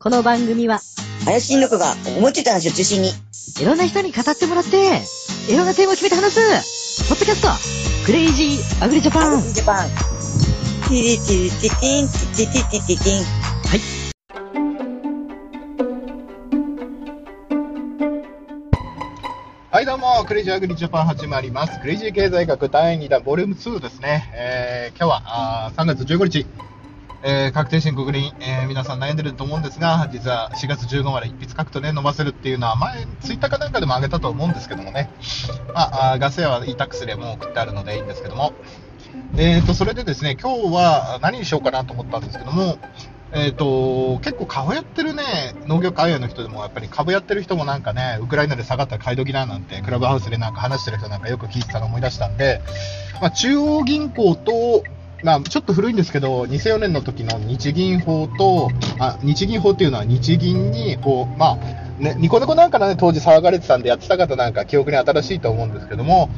この番組は、林新子が思いついた話を中心に、いろんな人に語ってもらって、いろんなテーマを決めて話す、ポッドキャスト、クレイジーアグリジャパン。ジャパン。ティリティリティティン、ティティティティティティン。はい、どうも、クレイジーアグリジャパン始まります。クレイジー経済学第2弾、ボリューム2ですね。えー、今日はあー3月15日、えー、確定申告に、えー皆さん悩んでると思うんですが、実は4月15まで一筆書くとね、飲ませるっていうのは、前、ツイッターかなんかでも上げたと思うんですけどもね。まあ、あガス屋は委託すればも送ってあるのでいいんですけども。えーと、それでですね、今日は何にしようかなと思ったんですけども、えーと、結構株やってるね、農業界隈の人でも、やっぱり株やってる人もなんかね、ウクライナで下がったら買い時だなんて、クラブハウスでなんか話してる人なんかよく聞いてたの思い出したんで、まあ、中央銀行と、まあ、ちょっと古いんですけど、2004年の時の日銀法と、あ、日銀法っていうのは日銀に、こう、まあ、ね、ニコニコなんかね、当時騒がれてたんでやってた方なんか記憶に新しいと思うんですけども、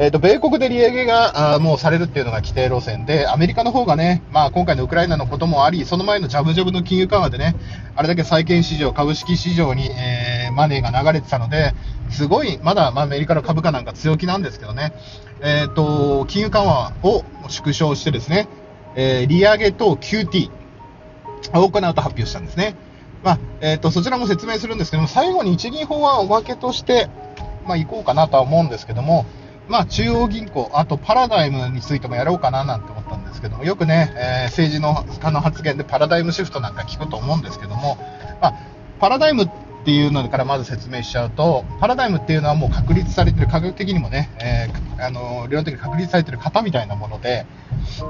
えっ、と、米国で利上げが、あもうされるっていうのが規定路線で、アメリカの方がね、まあ今回のウクライナのこともあり、その前のジャブジャブの金融緩和でね、あれだけ債券市場、株式市場に、えーマネーが流れてたので、すごい、まだ、まあアメリカの株価なんか強気なんですけどね、えっ、と、金融緩和を縮小してですね、えー利上げと QT を行うと発表したんですね。まあ、えっ、と、そちらも説明するんですけども、最後に日銀法はおまけとして、まあ、行こうかなとは思うんですけども、まあ、中央銀行、あとパラダイムについてもやろうかななんて思ったんですけども、よくね、えー政治の家の発言でパラダイムシフトなんか聞くと思うんですけども、まあ、パラダイムっていうのからまず説明しちゃうと、パラダイムっていうのはもう確立されてる、科学的にもね、えーあの理論的に確立されてる型みたいなもので、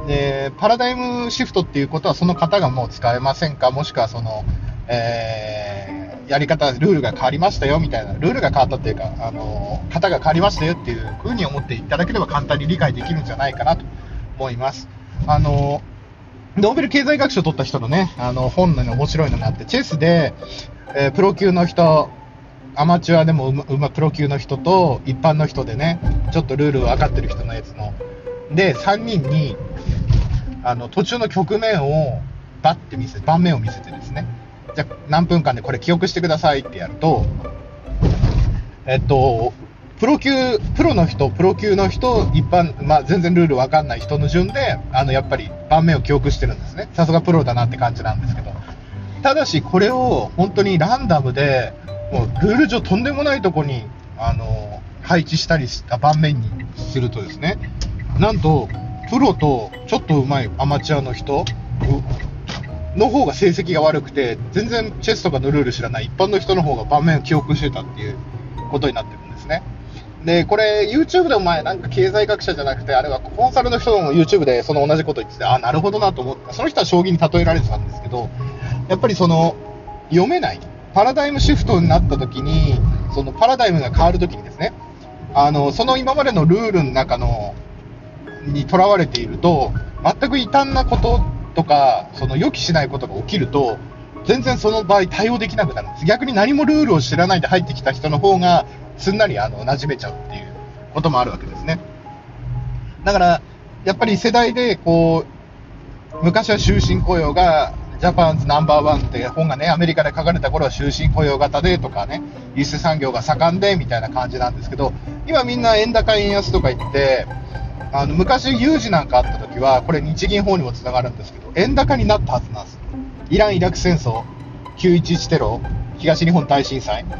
で、パラダイムシフトっていうことはその型がもう使えませんか、もしくはその、えーやり方、ルールが変わりましたよみたいな、ルールが変わったっていうか、あの型が変わりましたよっていうふうに思っていただければ簡単に理解できるんじゃないかなと思います。あのノーベル経済学賞を取った人のね、あの本の面白いのがあって、チェスで、えープロ級の人、アマチュアでもうまうまプロ級の人と一般の人でね、ちょっとルール分かってる人のやつの、で、3人に、あの途中の局面をバッて見せ、盤面を見せてですね、じゃ何分間でこれ記憶してくださいってやると、えっと、プロ級、プロの人、プロ級の人、一般、まあ、全然ルールわかんない人の順で、あの、やっぱり盤面を記憶してるんですね。さすがプロだなって感じなんですけど。ただし、これを本当にランダムで、もうルール上とんでもないとこに、あの、配置したりした盤面にするとですね、なんと、プロとちょっと上手いアマチュアの人の方が成績が悪くて、全然チェスとかのルール知らない一般の人の方が盤面を記憶してたっていうことになってるんですね。で、これ YouTube でも前なんか経済学者じゃなくて、あれはコンサルの人も YouTube でその同じこと言ってて、あ、なるほどなと思った。その人は将棋に例えられてたんですけど、やっぱりその、読めない。パラダイムシフトになった時に、そのパラダイムが変わる時にですね、あの、その今までのルールの中の、にとらわれていると、全く異端なこととか、その予期しないことが起きると、全然その場合対応できなくなるんです。逆に何もルールを知らないで入ってきた人の方が、すんなりあの馴染めちゃうっていうこともあるわけですね。だから、やっぱり世代で、こう、昔は終身雇用が、ジャパンズナンバーワンって本がね、アメリカで書かれた頃は終身雇用型でとかね、輸出産業が盛んでみたいな感じなんですけど、今みんな円高円安とか言って、あの昔有事なんかあった時は、これ日銀法にもつながるんですけど、円高になったはずなんです。イラン・イラク戦争、911テロ、東日本大震災、も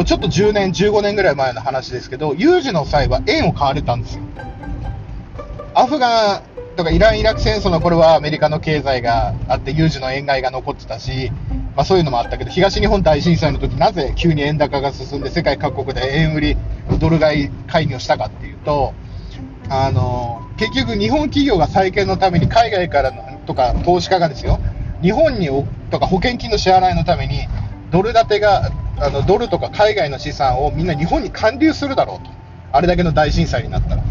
うちょっと10年、15年ぐらい前の話ですけど、有事の際は円を買われたんですよ。アフガンとかイラン・イラク戦争の頃はアメリカの経済があって、有事の円買いが残ってたし、まあ、そういうのもあったけど、東日本大震災の時なぜ急に円高が進んで、世界各国で円売り、ドル買い介入したかっていうと、あの結局、日本企業が再建のために海外からのとか投資家がですよ、日本におとか保険金の支払いのために、ドル建てが、あのドルとか海外の資産をみんな日本に還流するだろうと、あれだけの大震災になったら。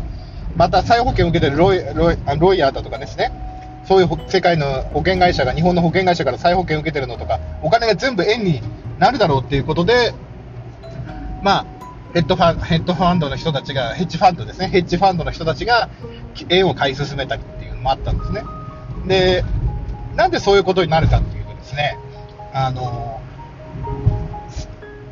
また再保険を受けてるロイロイロイヤーだとかですね、そういう世界の保険会社が、日本の保険会社から再保険を受けてるのとか、お金が全部円になるだろうっていうことで、まあ、ヘッドファンヘッドファンドの人たちが、ヘッジファンドですね、ヘッジファンドの人たちが円を買い進めたっていうのもあったんですね。で、なんでそういうことになるかっていうとですね、あの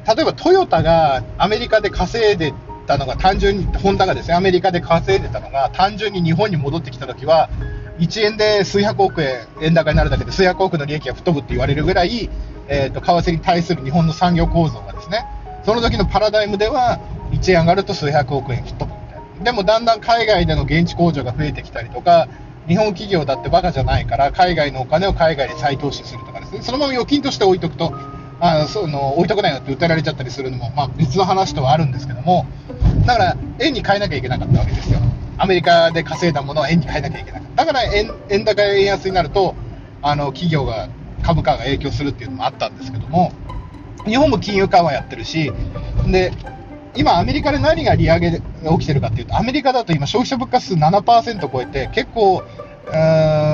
例えばトヨタがアメリカで稼いでたのが単純に、ホンダがですね、アメリカで稼いでたのが単純に日本に戻ってきたときは、1円で数百億円、円高になるだけで数百億の利益が吹っ飛ぶって言われるぐらい、えーと、為替に対する日本の産業構造がですね、その時のパラダイムでは、1円上がると数百億円吹っ飛ぶみたいな。でもだんだん海外での現地工場が増えてきたりとか、日本企業だってバカじゃないから、海外のお金を海外で再投資するとかですね、そのまま預金として置いとくと、あその置いとくないよって訴えられちゃったりするのも、まあ、別の話とはあるんですけども、だから円に変えなきゃいけなかったわけですよ。アメリカで稼いだものを円に変えなきゃいけなかった。だから円円高円安になると、あの企業が、株価が影響するっていうのもあったんですけども、日本も金融緩和やってるし、で、今、アメリカで何が利上げで起きてるかっていうと、アメリカだと今、消費者物価指数7%超えて、結構、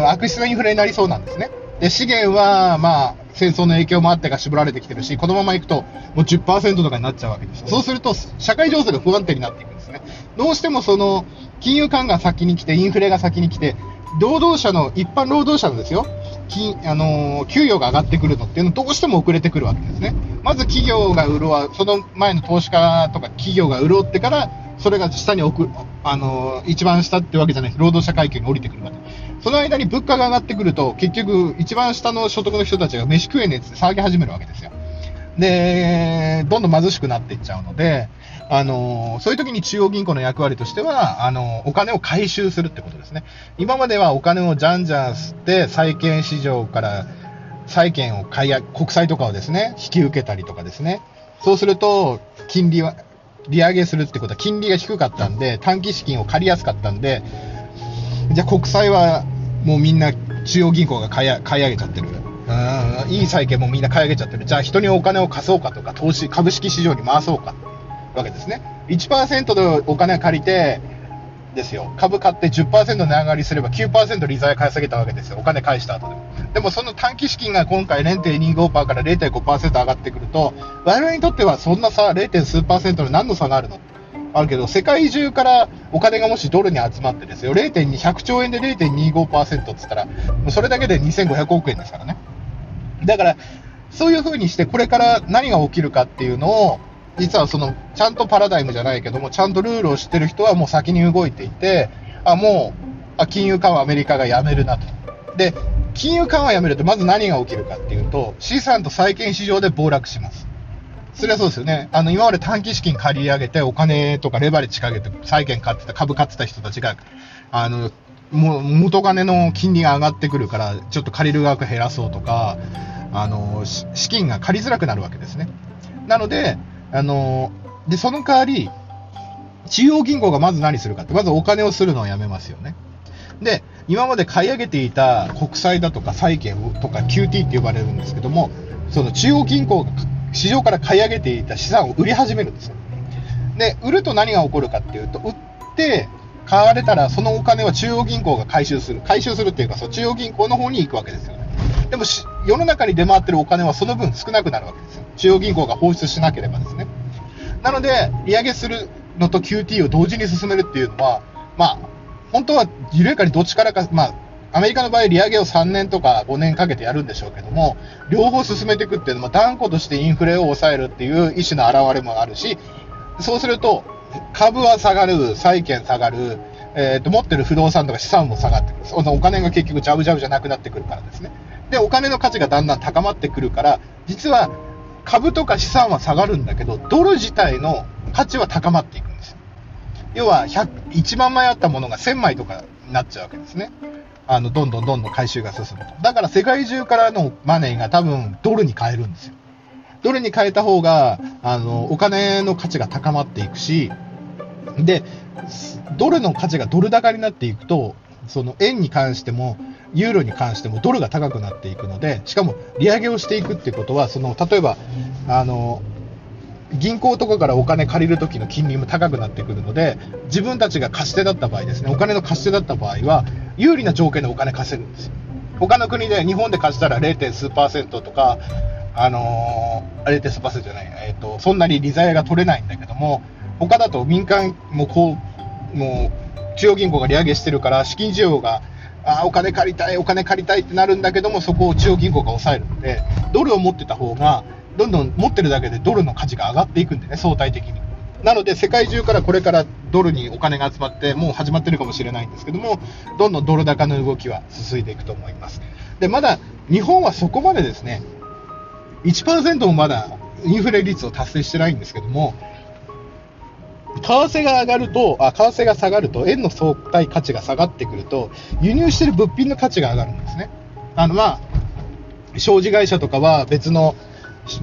悪質なインフレになりそうなんですね。で、資源は、まあ、戦争の影響もあってか絞られてきてるし、このままいくと、もう10%とかになっちゃうわけです。そうすると、社会情勢が不安定になっていくんですね。どうしてもその、金融緩和が先に来て、インフレが先に来て、労働者の、一般労働者のですよ、金あのー、給与が上がってくるのっていうのどうしても遅れてくるわけですね。まず企業が潤う、その前の投資家とか企業が潤ってから、それが下に置く、あのー、一番下ってわけじゃない、労働者階級に降りてくるわけ。その間に物価が上がってくると、結局、一番下の所得の人たちが飯食えねえって騒ぎ始めるわけですよ。で、どんどん貧しくなっていっちゃうので、あの、そういう時に中央銀行の役割としては、あの、お金を回収するってことですね。今まではお金をじゃんじゃん吸って、債券市場から債券を買い、国債とかをですね、引き受けたりとかですね。そうすると、金利は、利上げするってことは金利が低かったんで、短期資金を借りやすかったんで、じゃあ国債はもうみんな中央銀行が買い買い上げちゃってる。うん、いい債券もみんな買い上げちゃってる。じゃあ人にお金を貸そうかとか、投資、株式市場に回そうか。わけですね。1%でお金を借りて、ですよ。株買って10%値上がりすれば9%利材稼げたわけですよ。お金返した後でも。でもその短期資金が今回0.25%から0.5%上がってくると、我々にとってはそんな差、0. 数の何の差があるの？あるけど、世界中からお金がもしドルに集まってですよ、0.2、100兆円で0.25%って言ったら、それだけで2500億円ですからね。だから、そういう風にして、これから何が起きるかっていうのを、実はその、ちゃんとパラダイムじゃないけども、ちゃんとルールを知ってる人はもう先に動いていて、あ、もう、あ、金融緩和アメリカがやめるなと。で、金融緩和やめるとまず何が起きるかっていうと、資産と債券市場で暴落します。それはそうですよね。あの、今まで短期資金借り上げて、お金とかレバレッジかけて、債券買ってた、株買ってた人たちが、あの、もう元金の金利が上がってくるから、ちょっと借りる額減らそうとか、あの、資金が借りづらくなるわけですね。なので、あので、その代わり、中央銀行がまず何するかって、まずお金をするのをやめますよね。で、今まで買い上げていた国債だとか債券とか QT って呼ばれるんですけども、その中央銀行が市場から買い上げていた資産を売り始めるんですよ。で、売ると何が起こるかっていうと、売って買われたらそのお金は中央銀行が回収する。回収するっていうか、その中央銀行の方に行くわけですよね。でも世の中に出回ってるお金はその分少なくなるわけですよ。中央銀行が放出しなければですね。なので、利上げするのと QT を同時に進めるっていうのは、まあ、本当は緩やかにどっちからか、まあ、アメリカの場合、利上げを3年とか5年かけてやるんでしょうけども、両方進めていくっていうのも断固としてインフレを抑えるっていう意思の表れもあるし、そうすると、株は下がる、債券下がる、えー、と持ってる不動産とか資産も下がってくる。そのお金が結局ジャブジャブじゃなくなってくるからですね。で、お金の価値がだんだん高まってくるから、実は株とか資産は下がるんだけど、ドル自体の価値は高まっていくんですよ。要は100、1万枚あったものが1000枚とかになっちゃうわけですね。あの、どんどんどんどん回収が進むと。だから世界中からのマネーが多分ドルに変えるんですよ。ドルに変えた方が、あの、お金の価値が高まっていくし、で、ドルの価値がドル高になっていくと、その円に関しても、ユーロに関してもドルが高くなっていくので、しかも利上げをしていくっていうことは、その例えばあの銀行とかからお金借りるときの金利も高くなってくるので、自分たちが貸し手だった場合ですね、お金の貸し手だった場合は、有利な条件でお金貸せるんですよ。他の国で日本で貸したら 0. 数パーセントとか、あのー、0. 数パーセントじゃない、え、ー、と、そんなに利ざやが取れないんだけども、他だと民間もこう、もう、中央銀行が利上げしてるから、資金需要があお金借りたい、お金借りたいってなるんだけども、そこを中央銀行が抑えるので、ドルを持ってた方が、どんどん持ってるだけでドルの価値が上がっていくんでね、相対的に。なので、世界中からこれからドルにお金が集まって、もう始まってるかもしれないんですけども、どんどんドル高の動きは進んでいくと思います。で、まだ日本はそこまでですね、1%もまだインフレ率を達成してないんですけども、為替が上がると、あ、為替が下がると、円の相対価値が下がってくると、輸入してる物品の価値が上がるんですね。あの、まあ、商事会社とかは別の、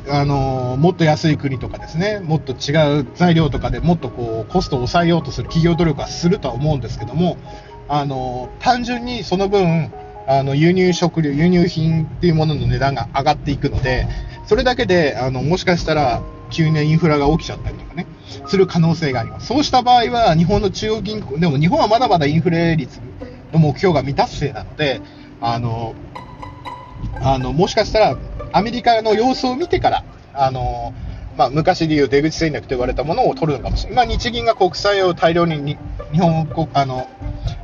あのもっと安い国とかですね、もっと違う材料とかでもっとこう、コストを抑えようとする企業努力はするとは思うんですけども、あの単純にその分、あの、輸入食料、輸入品っていうものの値段が上がっていくので、それだけで、あの、もしかしたら、急にインフラが起きちゃったりとかね、する可能性があります。そうした場合は、日本の中央銀行、でも日本はまだまだインフレ率の目標が未達成なので、あの、あの、もしかしたら、アメリカの様子を見てから、あの、まあ、昔でいう出口戦略と言われたものを取るのかもしれない。まあ、日銀が国債を大量に、日本国、あの、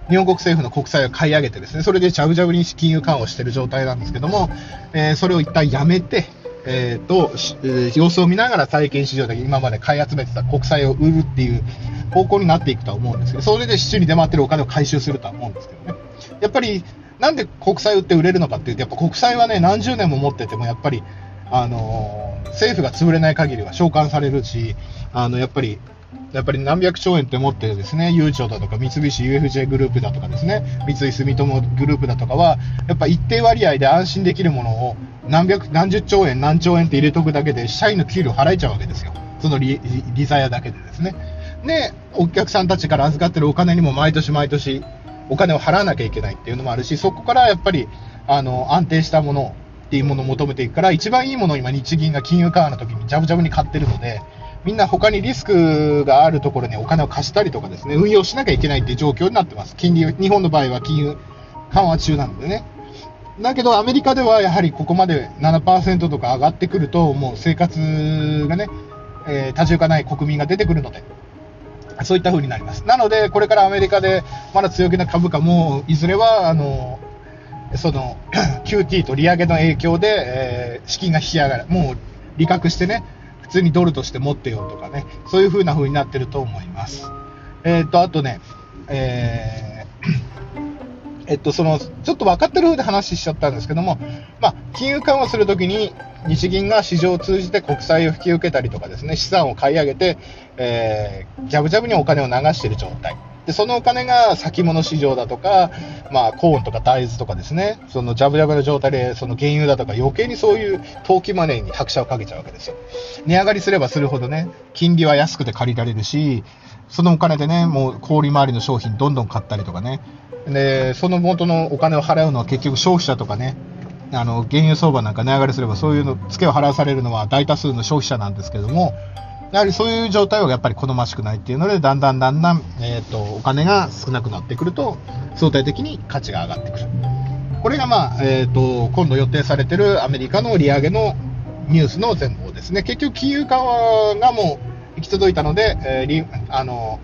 日本国政府の国債を買い上げてですね、それでジャブジャブに金融緩和している状態なんですけども、えーそれを一旦やめて、えーと、えー様子を見ながら債券市場で今まで買い集めてた国債を売るっていう方向になっていくとは思うんですけど、それで市中に出回ってるお金を回収するとは思うんですけどね。やっぱり、なんで国債売って売れるのかっていうと、やっぱ国債はね、何十年も持ってても、やっぱり、あのー政府が潰れない限りは償還されるし、あの、やっぱり、やっぱり何百兆円って持ってるですね、ゆうちょだとか三菱 UFJ グループだとかですね、三井住友グループだとかは、やっぱ一定割合で安心できるものを何百、何十兆円、何兆円って入れとくだけで、社員の給料払えちゃうわけですよ。その利利利ザヤだけでですね。で、お客さんたちから預かってるお金にも毎年毎年お金を払わなきゃいけないっていうのもあるし、そこからやっぱり、あの、安定したものっていうものを求めていくから、一番いいものを今日銀が金融緩和の時にジャブジャブに買ってるので、みんな他にリスクがあるところにお金を貸したりとかですね、運用しなきゃいけないっていう状況になってます。金利、日本の場合は金融緩和中なのでね。だけどアメリカではやはりここまで7%とか上がってくると、もう生活がね、えー多重化ない国民が出てくるので、そういった風になります。なので、これからアメリカでまだ強気な株価も、いずれは、あの、その、QT と利上げの影響で、えー資金が引き上がる。もう、利確してね、普通にドルとして持ってようとかね、そういう風な風になってると思います。えっ、と、あとね、えーえっと、その、ちょっと分かってる風で話しちゃったんですけども、まあ、金融緩和するときに、日銀が市場を通じて国債を引き受けたりとかですね、資産を買い上げて、えー、ジャブジャブにお金を流している状態。で、そのお金が先物市場だとか、まあ、コーンとか大豆とかですね、そのジャブジャブの状態で、その原油だとか余計にそういう投機マネーに拍車をかけちゃうわけですよ。値上がりすればするほどね、金利は安くて借りられるし、そのお金でね、もう小売回りの商品どんどん買ったりとかね、で、その元のお金を払うのは結局消費者とかね、あの、原油相場なんか値上がりすればそういうの、付けを払わされるのは大多数の消費者なんですけども、やはりそういう状態はやっぱり好ましくないっていうので、だんだんだんだん、えっ、と、お金が少なくなってくると、相対的に価値が上がってくる。これがまあ、えっ、と、今度予定されてるアメリカの利上げのニュースの全貌ですね。結局金融緩和がもう行き届いたので、えーりあの、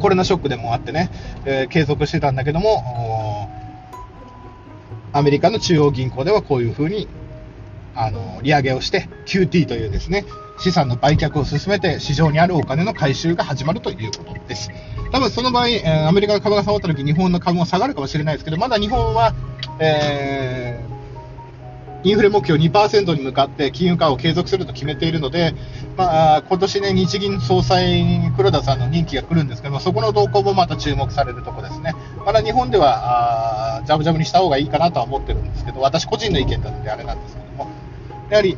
コロナショックでもあってね、えー継続してたんだけども、アメリカの中央銀行ではこういうふうに、あの、利上げをして、QT というですね、資産の売却を進めて、市場にあるお金の回収が始まるということです。多分その場合、えーアメリカの株が下がった時、日本の株も下がるかもしれないですけど、まだ日本は、えーインフレ目標2%に向かって金融緩和を継続すると決めているので、まあ、今年ね、日銀総裁に黒田さんの任期が来るんですけども、そこの動向もまた注目されるところですね。まだ日本では、あジャブジャブにした方がいいかなとは思ってるんですけど、私個人の意見なのであれなんですけども、やはり、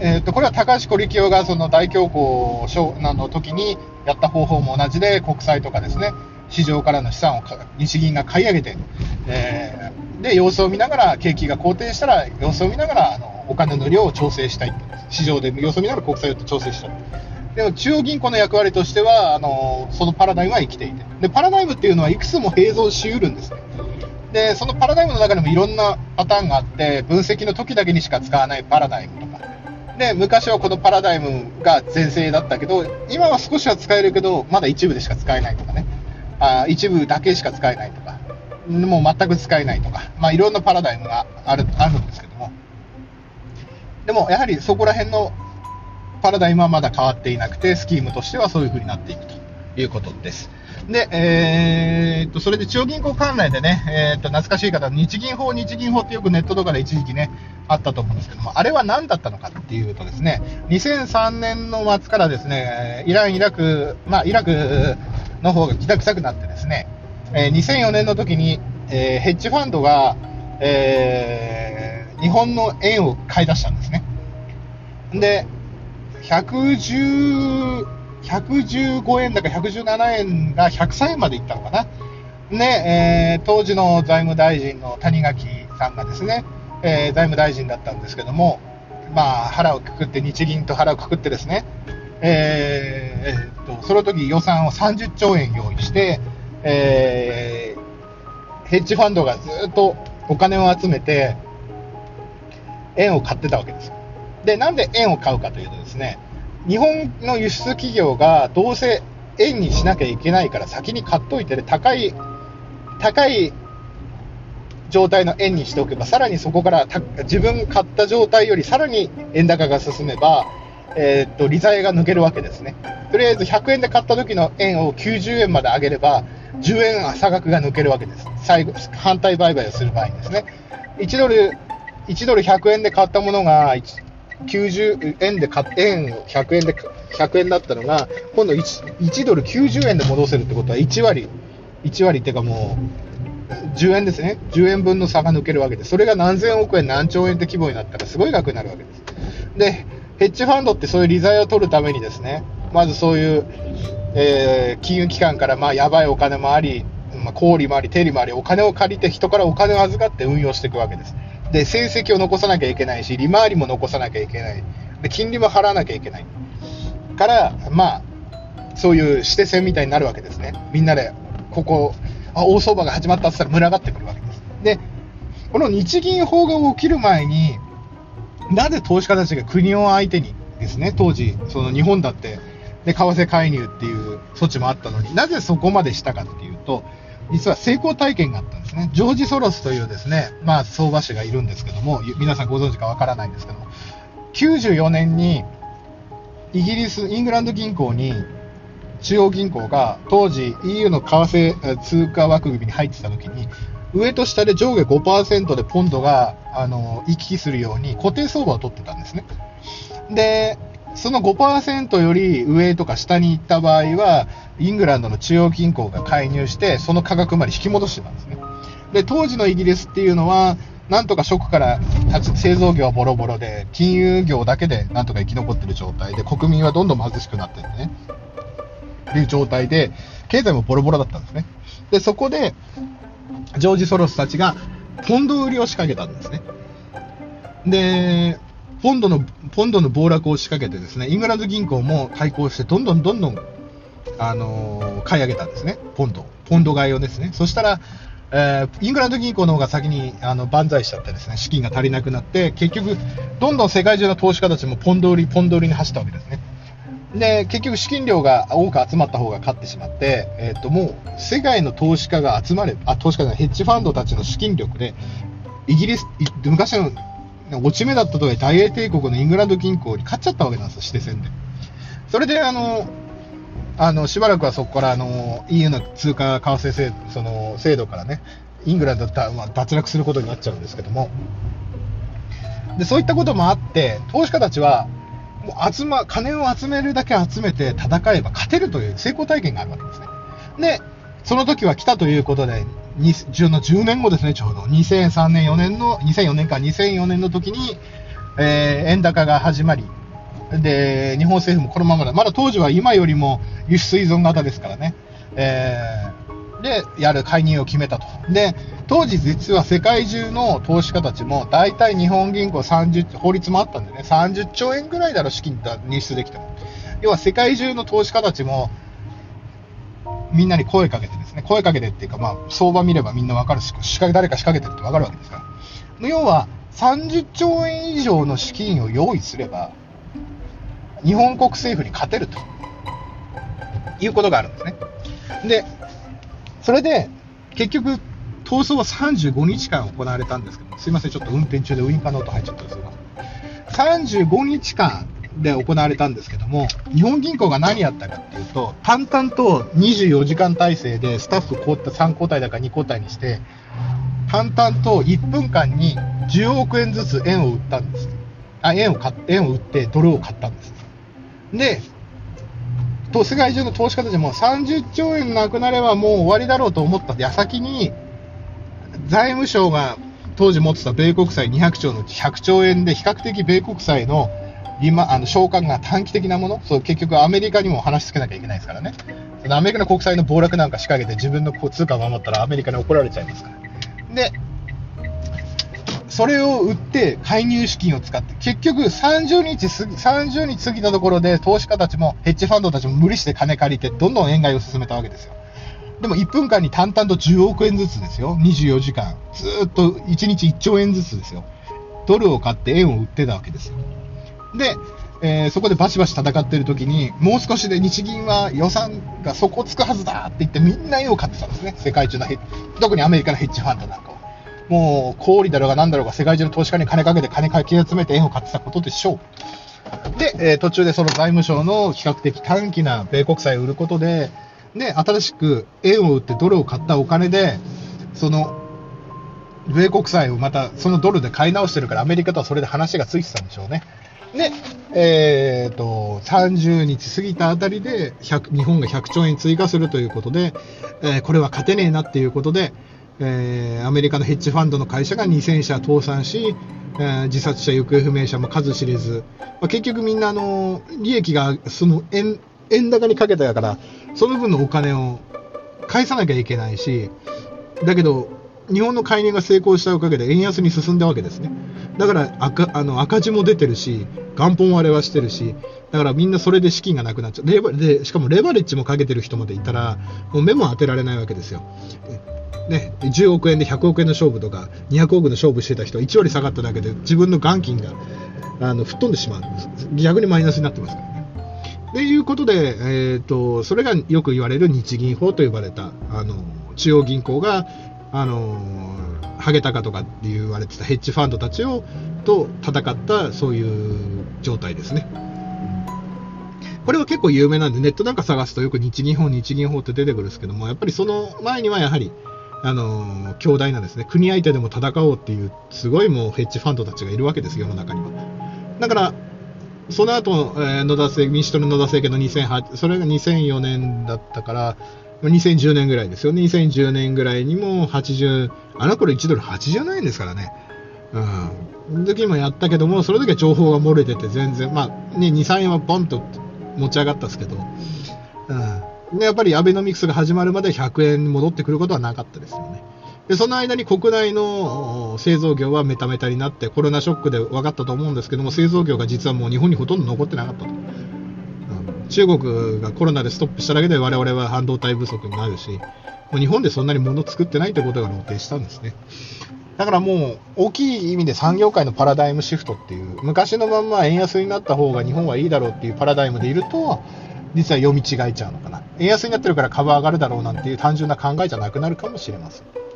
えー、とこれは高橋小力夫がその大恐慌小の時にやった方法も同じで、国債とかですね、市場からの資産を日銀が買い上げて、えーで様子を見ながら、景気が好転したら、様子を見ながらあのお金の量を調整したい、市場で様子を見ながら国債を調整したい。でも中央銀行の役割としては、あのそのパラダイムは生きていてで、パラダイムっていうのはいくつも併存しうるんですね。で、そのパラダイムの中でもいろんなパターンがあって、分析の時だけにしか使わないパラダイムとか。で、昔はこのパラダイムが全盛だったけど、今は少しは使えるけど、まだ一部でしか使えないとかね。あ一部だけしか使えないとか。もう全く使えないとか、まあ、いろんなパラダイムがあるあるんですけども、でもやはりそこら辺のパラダイムはまだ変わっていなくて、スキームとしてはそういう風になっていくということです。で、えーっと、それで中央銀行関連でね、えーっと、懐かしい方、日銀法、日銀法ってよくネットとかで一時期ね、あったと思うんですけども、あれは何だったのかっていうとですね、2003年の末からですね、イラン、イラク、まあ、イラクの方が気だ臭くなってですね、えー2004年の時に、えーヘッジファンドが、えー日本の円を買い出したんですね。で、110、115円だか117円が103円までいったのかな。で、えー当時の財務大臣の谷垣さんがですね、えー財務大臣だったんですけども、まあ、腹をくくって、日銀と腹をくくってですね、えーえーっと、その時予算を30兆円用意して、えーヘッジファンドがずっとお金を集めて、円を買ってたわけです。で、なんで円を買うかというとですね、日本の輸出企業がどうせ円にしなきゃいけないから先に買っといてで、高い、高い状態の円にしておけば、さらにそこから自分買った状態よりさらに円高が進めば、えーっと、利ざやが抜けるわけですね。とりあえず100円で買った時の円を90円まで上げれば、10円差額が抜けるわけです。最後、反対売買をする場合ですね。1ドル、1ドル100円で買ったものが、90円で買っ円を100円で、100円だったのが、今度 1, 1ドル90円で戻せるってことは1割、1割っていうかもう、10円ですね。10円分の差が抜けるわけで。それが何千億円、何兆円って規模になったらすごい額になるわけです。で、ヘッジファンドってそういう利ざやを取るためにですね、まずそういう、えー金融機関からまあやばいお金もあり、まあ、小売もあり、手利もあり、お金を借りて人からお金を預かって運用していくわけです。で、成績を残さなきゃいけないし、利回りも残さなきゃいけない。で、金利も払わなきゃいけない。から、まあ、そういう指定線みたいになるわけですね。みんなで、ここ、あ、大相場が始まったって言ったら群がってくるわけです。で、この日銀法が起きる前に、なぜ投資家たちが国を相手にですね、当時、その日本だって、で、為替介入っていう措置もあったのになぜそこまでしたかっていうと、実は成功体験があったんですね。ジョージ・ソロスというですね、まあ、相場師がいるんですけども、皆さんご存知かわからないんですけども、94年に、イギリス、イングランド銀行に、中央銀行が当時 EU の為替通貨枠組みに入ってた時に、上と下で上下5%でポンドが、あの、行き来するように固定相場を取ってたんですね。で、その5%より上とか下に行った場合は、イングランドの中央銀行が介入して、その価格まで引き戻してたんですね。で、当時のイギリスっていうのは、なんとかショックから立ち製造業はボロボロで、金融業だけでなんとか生き残ってる状態で、国民はどんどん貧しくなってるね。っていう状態で、経済もボロボロだったんですね。で、そこで、ジョージ・ソロスたちが、ポンド売りを仕掛けたんですね。で、ポンドの、ポンドの暴落を仕掛けてですね、イングランド銀行も対抗して、どんどんどんどん、あのー買い上げたんですね。ポンド。ポンド買いをですね。そしたら、えーイングランド銀行の方が先にあの万歳しちゃってですね、資金が足りなくなって、結局、どんどん世界中の投資家たちもポンド売り、ポンド売りに走ったわけですね。で、結局資金量が多く集まった方が勝ってしまって、えっ、と、もう、世界の投資家が集まれあ、投資家じゃない、ヘッジファンドたちの資金力で、イギリス、昔の、落ち目だったとはいえ大英帝国のイングランド銀行に勝っちゃったわけなんですよ、指定戦で。それで、あの、あの、しばらくはそこから、あの、EU の通貨為替制その制度からね、イングランドだ、まあ、脱落することになっちゃうんですけども、で、そういったこともあって、投資家たちは、もう集ま、金を集めるだけ集めて戦えば勝てるという成功体験があるわけですね。で、その時は来たということで、10の10年後ですね、ちょうど。2003年、4年の、2004年か、2004年の時に、えー円高が始まり、で、日本政府もこのままだ。まだ当時は今よりも輸出依存型ですからね。えーで、やる介入を決めたと。で、当時実は世界中の投資家たちも、大体日本銀行30、法律もあったんでね、30兆円ぐらいだろ、資金が入出できても。要は世界中の投資家たちも、みんなに声かけてですね、声かけてっていうか、まあ、相場見ればみんなわかるし、仕掛け、誰か仕掛けてるってわかるわけですから。要は、30兆円以上の資金を用意すれば、日本国政府に勝てるということがあるんですね。で、それで、結局、逃走は35日間行われたんですけど、すいません、ちょっと運転中でウインカーの音入っちゃったんですが、35日間で行われたんですけども、日本銀行が何やったかっていうと、淡々と24時間体制でスタッフこうった3交代だか2交代にして、淡々と1分間に10億円ずつ円を売ったんです。あ、円を買っ円を売ってドルを買ったんです。で、と世界中の投資家たちも30兆円なくなればもう終わりだろうと思った矢先に、財務省が当時持ってた米国債200兆のうち100兆円で比較的米国債の今あの償還が短期的なもの、そう結局アメリカにも話しつけなきゃいけないですからね。そのアメリカの国債の暴落なんか仕掛けて自分の通貨を守ったらアメリカに怒られちゃいますから。で、それを売って介入資金を使って、結局30日過ぎ、30日過ぎたところで投資家たちもヘッジファンドたちも無理して金借りてどんどん円買いを進めたわけですよ。でも1分間に淡々と10億円ずつですよ。24時間。ずっと1日1兆円ずつですよ。ドルを買って円を売ってたわけですよ。で、えーそこでバシバシ戦ってる時に、もう少しで日銀は予算が底つくはずだって言ってみんな円を買ってたんですね。世界中のヘッ特にアメリカのヘッジファンドなんかは。もう、小売だろうが何だろうが世界中の投資家に金かけて金かき集めて円を買ってたことでしょう。で、えー途中でその財務省の比較的短期な米国債を売ることで、で、新しく円を売ってドルを買ったお金で、その、米国債をまたそのドルで買い直してるからアメリカとはそれで話がついてたんでしょうね。で、えー、と、30日過ぎたあたりで日本が100兆円追加するということで、えーこれは勝てねえなっていうことで、えーアメリカのヘッジファンドの会社が2000社倒産し、えー自殺者、行方不明者も数知れず、まあ、結局みんなあの利益がその円円高にかけたやから、その分のお金を返さなきゃいけないし、だけど、日本の介入が成功したおかげで円安に進んだわけですね。だから赤あの赤字も出てるし、元本割れはしてるし、だからみんなそれで資金がなくなっちゃう。レバでしかもレバレッジもかけてる人までいたら、もう目も当てられないわけですよ。ね、10億円で100億円の勝負とか、200億の勝負してた人は1割下がっただけで自分の元金があの吹っ飛んでしまう。逆にマイナスになってますから。ということで、えー、とそれがよく言われる日銀法と呼ばれたあの中央銀行があのハゲタカとかって言われてたヘッジファンドたちをと戦ったそういう状態ですね。これは結構有名なんで、ネットなんか探すとよく日銀法、日銀法って出てくるんですけども、やっぱりその前にはやはり、あの強大なですね、国相手でも戦おうっていう、すごいもうヘッジファンドたちがいるわけです、世の中には。だから、その後、えー野田政民主党の野田政権の2008、それが2004年だったから、2010年ぐらいですよね。2010年ぐらいにも80、あの頃1ドル87円ですからね。うん。時もやったけども、その時は情報が漏れてて全然、まあね、2、3円はボンと持ち上がったんですけど、うん。で、やっぱりアベノミクスが始まるまで100円戻ってくることはなかったですよね。で、その間に国内のお製造業はメタメタになって、コロナショックで分かったと思うんですけども、製造業が実はもう日本にほとんど残ってなかったと。うん中国がコロナでストップしただけで我々は半導体不足になるし、もう日本でそんなに物作ってないってことが露呈したんですね。だからもう大きい意味で産業界のパラダイムシフトっていう、昔のまんま円安になった方が日本はいいだろうっていうパラダイムでいると、実は読み違えちゃうのかな。円安になってるから株上がるだろうなんていう単純な考えじゃなくなるかもしれません。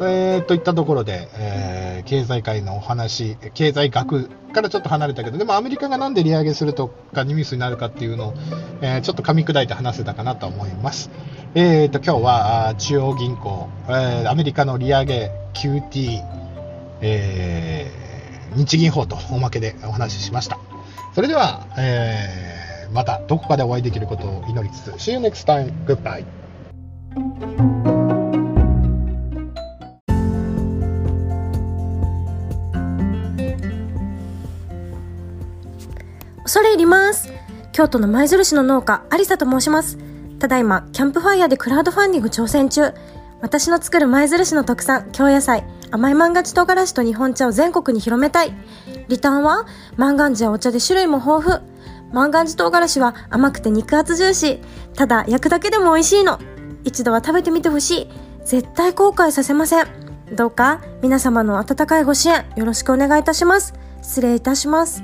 えー、といったところで、えー経済界のお話、経済学からちょっと離れたけど、でもアメリカがなんで利上げするとかニュースになるかっていうのを、えーちょっと噛み砕いて話せたかなと思います。えー、と今日は中央銀行、えーアメリカの利上げ QT、えー日銀法とおまけでお話ししました。それでは、えーまたどこかでお会いできることを祈りつつ、See you next time. Goodbye. 京都の舞印の農家、有沙と申します。ただいま、キャンプファイヤーでクラウドファンディング挑戦中。私の作る舞印の特産、京野菜、甘い万願寺唐辛子と日本茶を全国に広めたい。リターンは、万願寺やお茶で種類も豊富。万願寺唐辛子は甘くて肉厚ジューシー。ただ、焼くだけでも美味しいの。一度は食べてみてほしい。絶対後悔させません。どうか、皆様の温かいご支援、よろしくお願いいたします。失礼いたします。